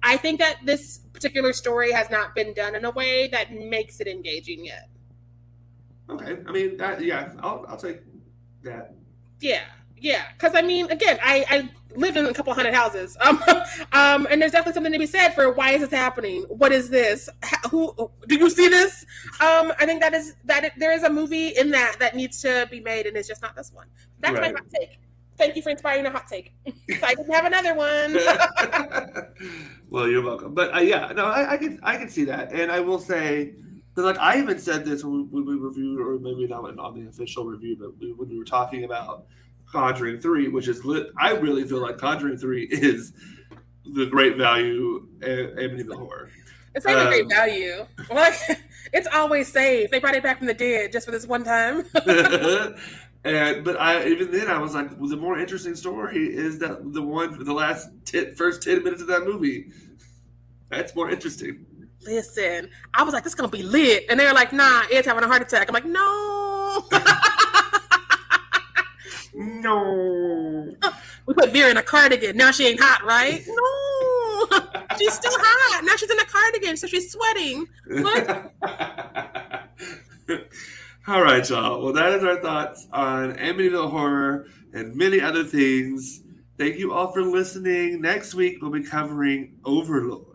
I think that this particular story has not been done in a way that makes it engaging yet. Okay, I mean, that, yeah, I'll I'll take that. Yeah, yeah. Because I mean, again, I I lived in a couple hundred houses, [LAUGHS] um, um, and there's definitely something to be said for why is this happening? What is this? How, who do you see this? Um, I think that is that it, there is a movie in that that needs to be made, and it's just not this one. That's Right. my hot take. Thank you for inspiring a hot take. [LAUGHS] so I didn't have another one. [LAUGHS] well, you're welcome. But uh, yeah, no, I, I can I can see that, and I will say that like I even said this when we, when we reviewed, or maybe not on the official review, but we, when we were talking about Conjuring Three, which is lit. I really feel like Conjuring Three is the great value A- Amityville horror. it's not a great Um, value. Like [LAUGHS] it's always saved. They brought it back from the dead just for this one time. [LAUGHS] [LAUGHS] and but I even then I was like, well, the more interesting story is that the one the last ten, first ten minutes of that movie. That's more interesting. Listen, I was like, this is gonna be lit, and they were like, nah, it's having a heart attack. I'm like, no. No. [LAUGHS] we put beer in a cardigan. Now she ain't hot, right? [LAUGHS] No. [LAUGHS] she's still hot. Now she's in a cardigan, so she's sweating. What? All right, y'all. Well, that is our thoughts on Amityville Horror and many other things. Thank you all for listening. Next week, we'll be covering Overlord.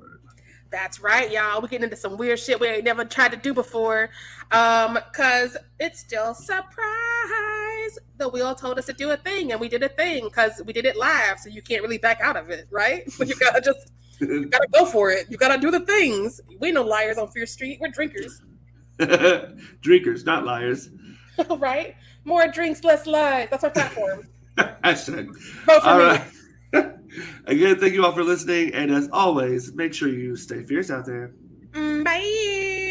That's right, y'all. We're getting into some weird shit we ain't never tried to do before. Um, cause it's still surprise. The wheel told us to do a thing, and we did a thing because we did it live, so you can't really back out of it, right? [LAUGHS] you gotta just you gotta go for it. You gotta do the things. We no liars on Fierce Street. We're drinkers, [LAUGHS] Drinkers, not liars. [LAUGHS] right? More drinks, less lies. That's our platform. Hashtag. Vote for All me. right. [LAUGHS] Again, thank you all for listening. And as always, make sure you stay fierce out there. Mm, bye.